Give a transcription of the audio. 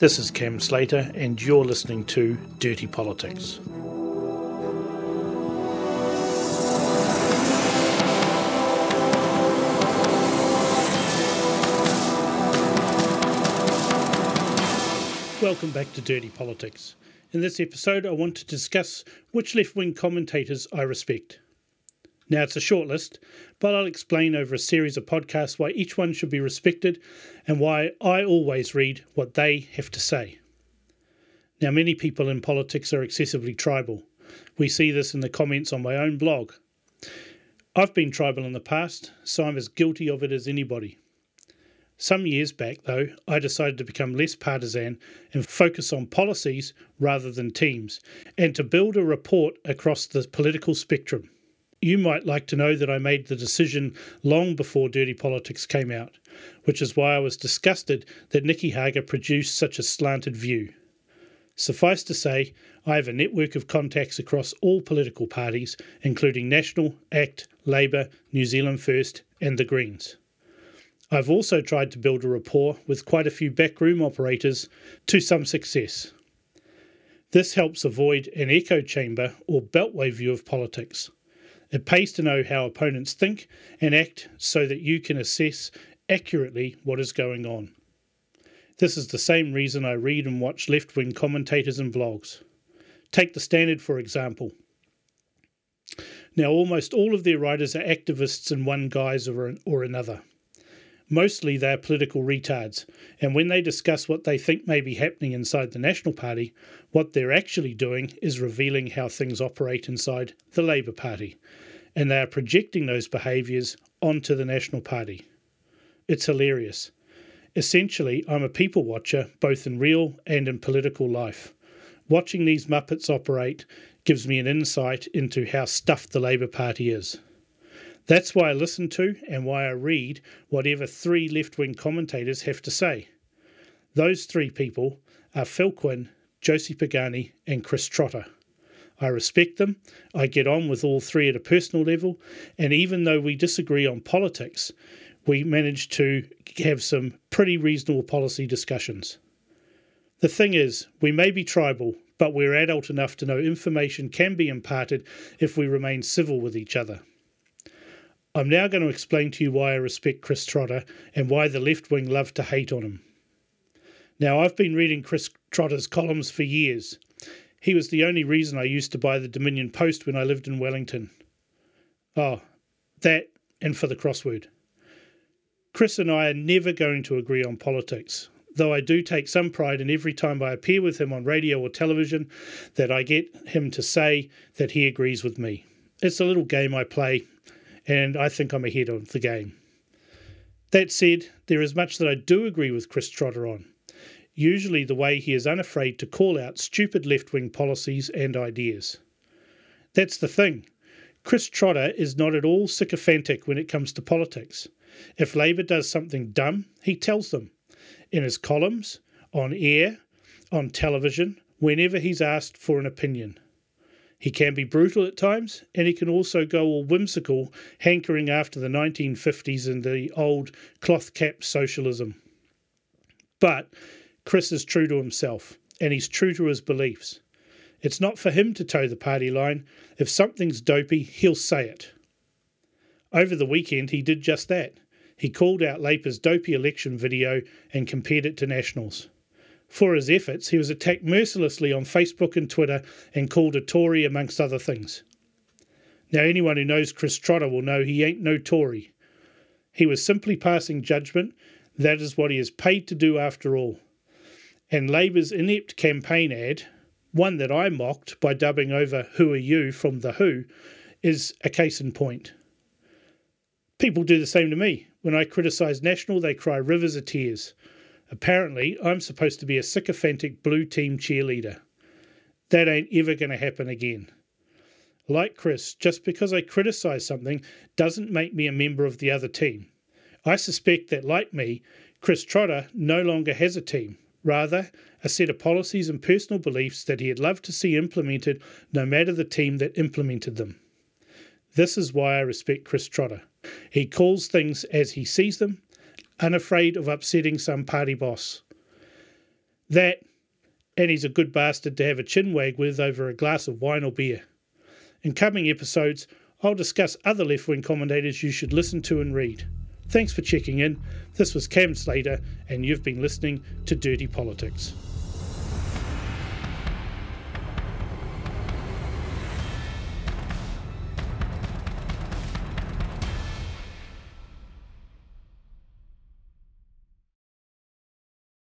This is Cam Slater, and you're listening to Dirty Politics. Welcome back to Dirty Politics. In this episode, I want to discuss which left wing commentators I respect. Now, it's a short list, but I'll explain over a series of podcasts why each one should be respected and why I always read what they have to say. Now, many people in politics are excessively tribal. We see this in the comments on my own blog. I've been tribal in the past, so I'm as guilty of it as anybody. Some years back, though, I decided to become less partisan and focus on policies rather than teams, and to build a report across the political spectrum. You might like to know that I made the decision long before Dirty Politics came out, which is why I was disgusted that Nicky Hager produced such a slanted view. Suffice to say, I have a network of contacts across all political parties, including National, ACT, Labour, New Zealand First, and the Greens. I've also tried to build a rapport with quite a few backroom operators to some success. This helps avoid an echo chamber or beltway view of politics. It pays to know how opponents think and act so that you can assess accurately what is going on. This is the same reason I read and watch left wing commentators and blogs. Take the Standard, for example. Now, almost all of their writers are activists in one guise or, or another. Mostly they are political retards, and when they discuss what they think may be happening inside the National Party, what they're actually doing is revealing how things operate inside the Labour Party, and they are projecting those behaviours onto the National Party. It's hilarious. Essentially, I'm a people watcher both in real and in political life. Watching these Muppets operate gives me an insight into how stuffed the Labour Party is. That's why I listen to and why I read whatever three left wing commentators have to say. Those three people are Phil Quin, Josie Pagani, and Chris Trotter. I respect them, I get on with all three at a personal level, and even though we disagree on politics, we manage to have some pretty reasonable policy discussions. The thing is, we may be tribal, but we're adult enough to know information can be imparted if we remain civil with each other. I'm now going to explain to you why I respect Chris Trotter and why the left wing love to hate on him. Now, I've been reading Chris Trotter's columns for years. He was the only reason I used to buy the Dominion Post when I lived in Wellington. Oh, that and for the crossword. Chris and I are never going to agree on politics, though I do take some pride in every time I appear with him on radio or television that I get him to say that he agrees with me. It's a little game I play, and I think I'm ahead of the game. That said, there is much that I do agree with Chris Trotter on. Usually, the way he is unafraid to call out stupid left wing policies and ideas. That's the thing. Chris Trotter is not at all sycophantic when it comes to politics. If Labour does something dumb, he tells them. In his columns, on air, on television, whenever he's asked for an opinion. He can be brutal at times, and he can also go all whimsical, hankering after the 1950s and the old cloth cap socialism. But Chris is true to himself, and he's true to his beliefs. It's not for him to toe the party line. If something's dopey, he'll say it. Over the weekend, he did just that. He called out Labour's dopey election video and compared it to Nationals. For his efforts, he was attacked mercilessly on Facebook and Twitter and called a Tory, amongst other things. Now, anyone who knows Chris Trotter will know he ain't no Tory. He was simply passing judgment. That is what he is paid to do after all. And Labour's inept campaign ad, one that I mocked by dubbing over Who Are You from The Who, is a case in point. People do the same to me. When I criticise National, they cry rivers of tears. Apparently, I'm supposed to be a sycophantic blue team cheerleader. That ain't ever going to happen again. Like Chris, just because I criticise something doesn't make me a member of the other team. I suspect that, like me, Chris Trotter no longer has a team, rather, a set of policies and personal beliefs that he'd love to see implemented no matter the team that implemented them. This is why I respect Chris Trotter. He calls things as he sees them unafraid of upsetting some party boss. That, and he's a good bastard to have a chin wag with over a glass of wine or beer. In coming episodes, I'll discuss other left wing commentators you should listen to and read. Thanks for checking in. This was Cam Slater, and you've been listening to Dirty Politics.